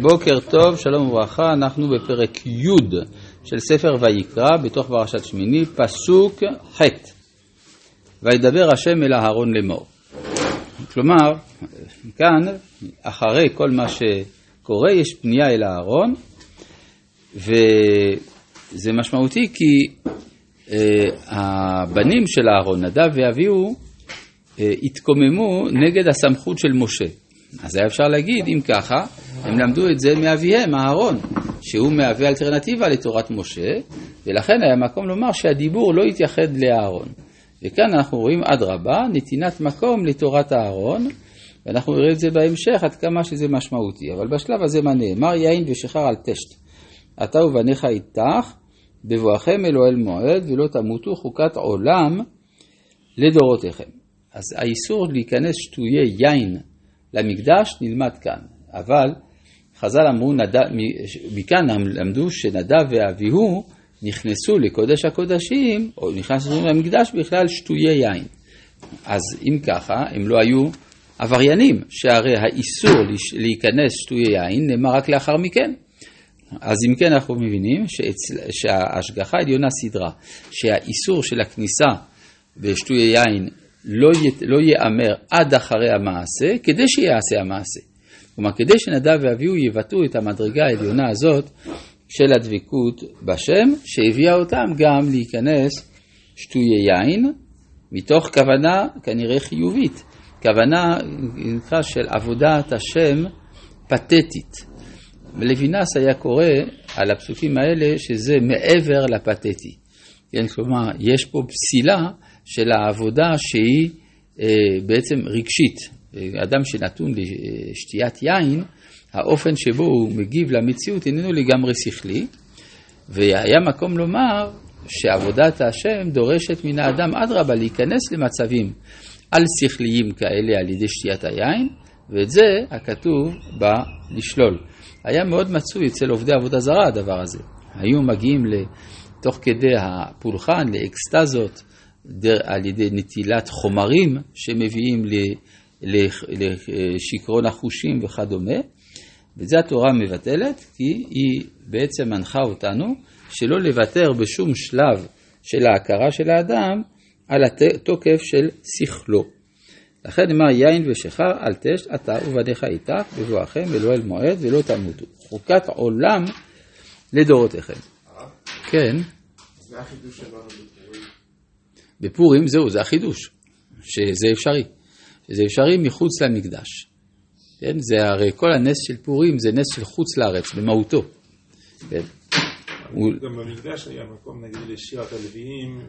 בוקר טוב, שלום וברכה, אנחנו בפרק י' של ספר ויקרא בתוך פרשת שמיני, פסוק ח' וידבר השם אל אהרון לאמור. כלומר, כאן, אחרי כל מה שקורה, יש פנייה אל אהרון, וזה משמעותי כי אה, הבנים של אהרון, נדב ואביהו, אה, התקוממו נגד הסמכות של משה. אז היה אפשר להגיד, אם ככה, הם למדו את זה מאביהם, אהרון, שהוא מהווה אלטרנטיבה לתורת משה, ולכן היה מקום לומר שהדיבור לא יתייחד לאהרון. וכאן אנחנו רואים אדרבה, נתינת מקום לתורת אהרון, ואנחנו נראה את זה בהמשך עד כמה שזה משמעותי. אבל בשלב הזה מה נאמר? יין ושחר על טשט. אתה ובניך איתך, בבואכם אל אוהל מועד, ולא תמותו חוקת עולם לדורותיכם. אז האיסור להיכנס שטויי יין למקדש נלמד כאן, אבל חז"ל אמרו, נד... מכאן למדו שנדב ואביהו נכנסו לקודש הקודשים, או נכנסו למקדש בכלל שטויי יין. אז אם ככה, הם לא היו עבריינים, שהרי האיסור להיכנס שטויי יין נאמר רק לאחר מכן. אז אם כן אנחנו מבינים שאצל, שההשגחה העליונה סדרה, שהאיסור של הכניסה בשטויי יין לא, י, לא ייאמר עד אחרי המעשה, כדי שיעשה המעשה. כלומר, כדי שנדב ואביהו יבטאו את המדרגה העליונה הזאת של הדבקות בשם, שהביאה אותם גם להיכנס שטויי יין, מתוך כוונה כנראה חיובית, כוונה נקרא של עבודת השם פתטית. ולוינס היה קורא על הפסוקים האלה שזה מעבר לפתטי. כן, כלומר, יש פה פסילה של העבודה שהיא אה, בעצם רגשית. אדם שנתון לשתיית יין, האופן שבו הוא מגיב למציאות איננו לגמרי שכלי, והיה מקום לומר שעבודת השם דורשת מן האדם אדרבה להיכנס למצבים על שכליים כאלה על ידי שתיית היין, ואת זה הכתוב בא לשלול. היה מאוד מצוי אצל עובדי עבודה זרה הדבר הזה. היו מגיעים תוך כדי הפולחן לאקסטזות על ידי נטילת חומרים שמביאים לשיכרון החושים וכדומה, ואת זה התורה מבטלת, כי היא בעצם מנחה אותנו שלא לוותר בשום שלב של ההכרה של האדם על התוקף של שכלו. לכן נאמר יין ושכר אל תשת אתה ובניך איתך בבואכם אלוהל מועד ולא תמותו. חוקת עולם לדורותיכם. כן. זה החידוש שלנו בפורים. בפורים זהו, זה החידוש, שזה אפשרי. שזה אפשרי מחוץ למקדש. כן? זה הרי כל הנס של פורים זה נס של חוץ לארץ, במהותו. כן? גם במקדש היה מקום נגיד לשירת הלוויים,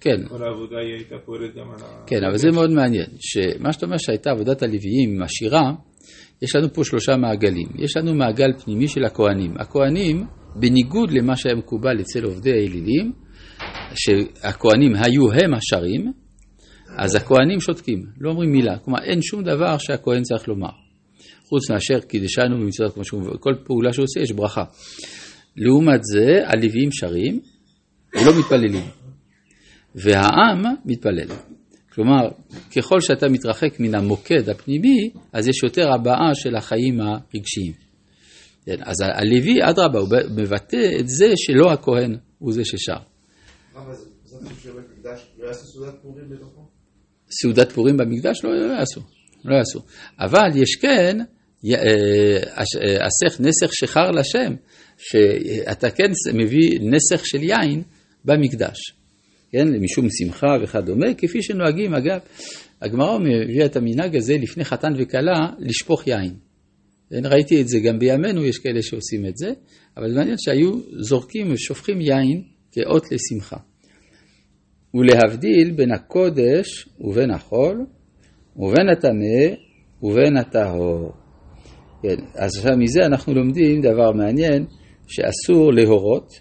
כן. וכל העבודה היא הייתה פועלת גם על ה... כן, אבל זה מאוד מעניין, שמה שאתה אומר שהייתה עבודת הלוויים עם השירה, יש לנו פה שלושה מעגלים. יש לנו מעגל פנימי של הכוהנים. הכוהנים, בניגוד למה שהיה מקובל אצל עובדי האלילים, שהכוהנים היו הם השרים, אז הכוהנים שותקים, לא אומרים מילה. כלומר, אין שום דבר שהכוהן צריך לומר. חוץ מאשר קידשנו במצוות כמו שהוא, כל פעולה שהוא עושה יש ברכה. לעומת זה, הלוויים שרים ולא מתפללים. והעם מתפלל. כלומר, ככל שאתה מתרחק מן המוקד הפנימי, אז יש יותר הבעה של החיים הרגשיים. כן, אז הלוי, אדרבה, הוא מבטא את זה שלא הכהן הוא זה ששר. סעודת פורים במקדש לא, לא יעשו, לא יעשו. אבל יש כן, אסך נסך שחר לשם, שאתה כן מביא נסך של יין במקדש. כן, משום שמחה וכדומה, כפי שנוהגים, אגב, הגמרא מביאה את המנהג הזה לפני חתן וכלה לשפוך יין. כן, ראיתי את זה גם בימינו, יש כאלה שעושים את זה, אבל מעניין שהיו זורקים ושופכים יין כאות לשמחה. ולהבדיל בין הקודש ובין החול, ובין הטמא ובין הטהור. כן, אז עכשיו מזה אנחנו לומדים דבר מעניין, שאסור להורות,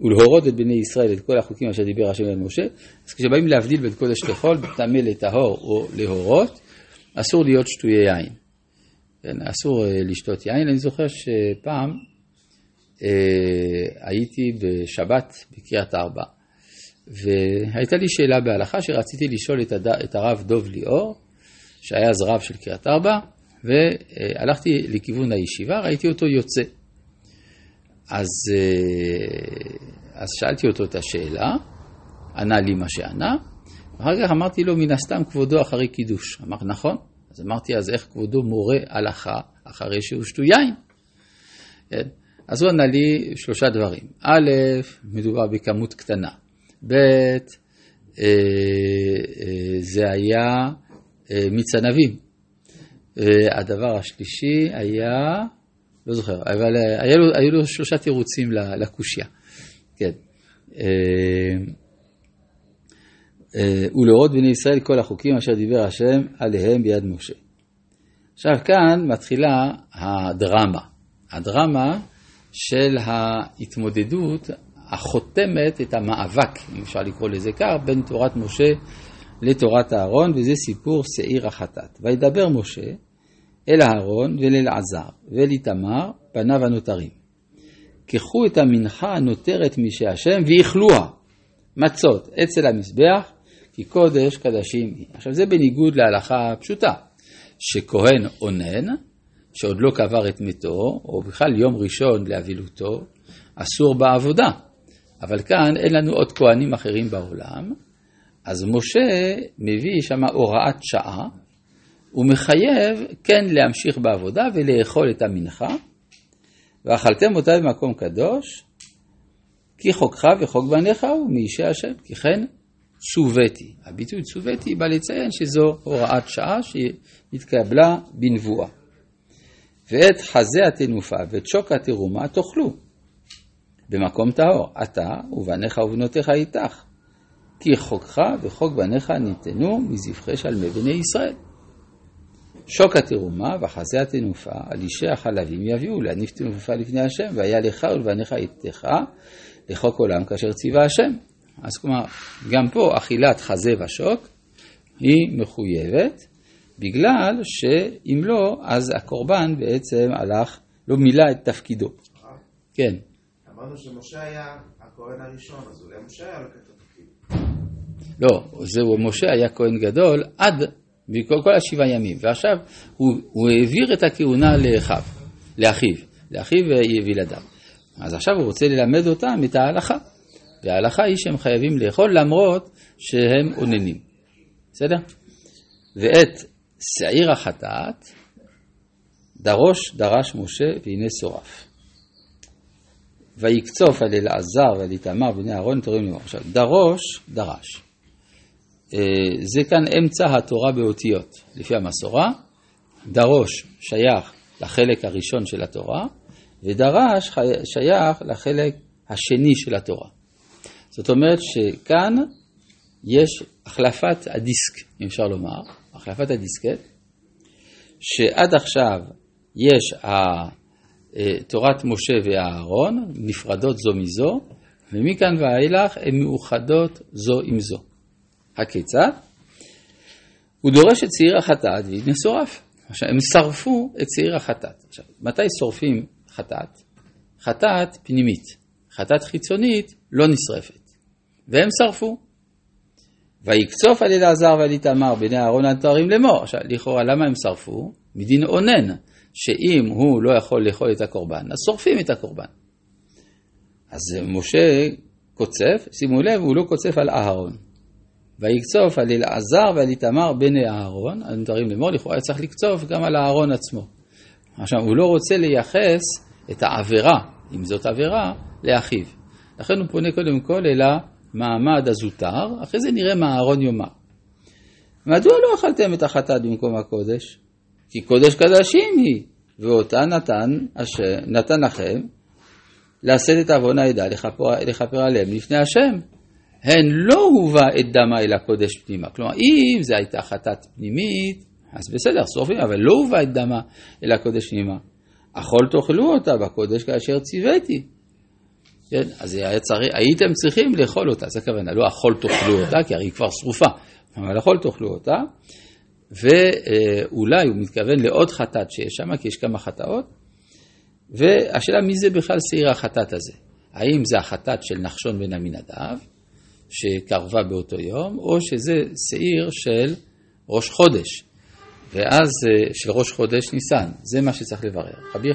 ולהורות את בני ישראל את כל החוקים אשר דיבר השם אל משה. אז כשבאים להבדיל בין קודש לחול, טמא לטהור או להורות, אסור להיות שטויי יין. כן, אסור אה, לשתות יין. אני זוכר שפעם אה, הייתי בשבת בקריית ארבע, והייתה לי שאלה בהלכה שרציתי לשאול את, הד... את הרב דוב ליאור, שהיה אז רב של קריית ארבע, והלכתי לכיוון הישיבה, ראיתי אותו יוצא. אז, אה, אז שאלתי אותו את השאלה, ענה לי מה שענה, ואחר כך אמרתי לו, מן הסתם כבודו אחרי קידוש. אמר, נכון. אז אמרתי, אז איך כבודו מורה הלכה אחרי שהושתו יין? כן? אז הוא ענה לי שלושה דברים. א', מדובר בכמות קטנה. ב', אה, אה, זה היה אה, מיץ ענבים. הדבר השלישי היה, לא זוכר, אבל היו היו לו שלושה תירוצים לקושייה. כן. אה, ולהורות בני ישראל כל החוקים אשר דיבר השם עליהם ביד משה. עכשיו כאן מתחילה הדרמה, הדרמה של ההתמודדות החותמת את המאבק, אם אפשר לקרוא לזה כך, בין תורת משה לתורת אהרון, וזה סיפור שעיר החטאת. וידבר משה אל אהרון ואל אלעזר ואל איתמר, פניו הנותרים. קחו את המנחה הנותרת משי השם ואכלוה, מצות, אצל המזבח, כי קודש קדשים היא. עכשיו זה בניגוד להלכה הפשוטה, שכהן אונן, שעוד לא קבר את מתו, או בכלל יום ראשון לאבילותו, אסור בעבודה. אבל כאן אין לנו עוד כהנים אחרים בעולם, אז משה מביא שם הוראת שעה, הוא מחייב כן להמשיך בעבודה ולאכול את המנחה, ואכלתם אותה במקום קדוש, כי חוקך וחוק בניך הוא מאישי השם, כי כן צוויתי. הביטוי צוויתי בא לציין שזו הוראת שעה שהתקבלה בנבואה. ואת חזה התנופה ואת שוק התרומה תאכלו במקום טהור, אתה ובניך ובנותיך איתך. כי חוקך וחוק בניך ניתנו מזבחי שלמי בני ישראל. שוק התרומה וחזה התנופה על אישי החלבים יביאו להניף תנופה לפני השם, והיה לך ולבניך איתך לחוק עולם כאשר ציווה השם. אז כלומר, גם פה אכילת חזה ושוק היא מחויבת, בגלל שאם לא, אז הקורבן בעצם הלך, לא מילא את תפקידו. כן. אמרנו שמשה היה הכהן הראשון, אז אולי משה היה לוקח את התפקיד. לא, זהו, משה היה כהן גדול עד בכל כל השבעה ימים, ועכשיו הוא, הוא העביר את הכהונה לאחיו, לאחיו, לאחיו וילדיו. אז עכשיו הוא רוצה ללמד אותם את ההלכה. וההלכה היא שהם חייבים לאכול למרות שהם אוננים. בסדר? ואת שעיר החטאת דרוש דרש משה והנה שורף. ויקצוף על אלעזר ועל איתמר בני אהרון תורים לאמור. עכשיו, דרוש, דרש. אה, זה כאן אמצע התורה באותיות, לפי המסורה. דרוש שייך לחלק הראשון של התורה, ודרש שייך לחלק השני של התורה. זאת אומרת שכאן יש החלפת הדיסק, אם אפשר לומר, החלפת הדיסקט, שעד עכשיו יש תורת משה ואהרון, נפרדות זו מזו, ומכאן ואילך הן מאוחדות זו עם זו. הכיצד? הוא דורש את שעיר החטאת והנה שורף. עכשיו, הם שרפו את שעיר החטאת. עכשיו, מתי שורפים חטאת? חטאת פנימית. חטאת חיצונית לא נשרפת. והם שרפו. ויקצוף על אלעזר ועל איתמר בני אהרון הנתרים לאמור. עכשיו, לכאורה, למה הם שרפו? מדין אונן, שאם הוא לא יכול לאכול את הקורבן, אז שורפים את הקורבן. אז משה קוצף, שימו לב, הוא לא קוצף על אהרון. ויקצוף על אלעזר ועל איתמר בני אהרון, הנתרים לאמור, לכאורה צריך לקצוף גם על אהרון עצמו. עכשיו, הוא לא רוצה לייחס את העבירה, אם זאת עבירה, לאחיו. לכן הוא פונה קודם כל אל המעמד הזוטר, אחרי זה נראה מה אהרון יאמר. מדוע לא אכלתם את החטאת במקום הקודש? כי קודש קדשים היא, ואותה נתן, אשר, נתן לכם לשאת את עוון העדה לכפר, לכפר עליהם לפני השם. הן לא הובא את דמה אל הקודש פנימה. כלומר, אם זו הייתה חטאת פנימית, אז בסדר, שורפים, אבל לא הובא את דמה אל הקודש פנימה. אכול תאכלו אותה בקודש כאשר ציוויתי. כן? אז צריך, הייתם צריכים לאכול אותה, זה הכוונה, לא אכול תאכלו אותה, כי הרי היא כבר שרופה, אבל אכול תאכלו אותה, ואולי הוא מתכוון לעוד חטאת שיש שם, כי יש כמה חטאות, והשאלה מי זה בכלל שעיר החטאת הזה? האם זה החטאת של נחשון בן עמינדב, שקרבה באותו יום, או שזה שעיר של ראש חודש. ואז אה, של ראש חודש ניסן, זה מה שצריך לברר. רבי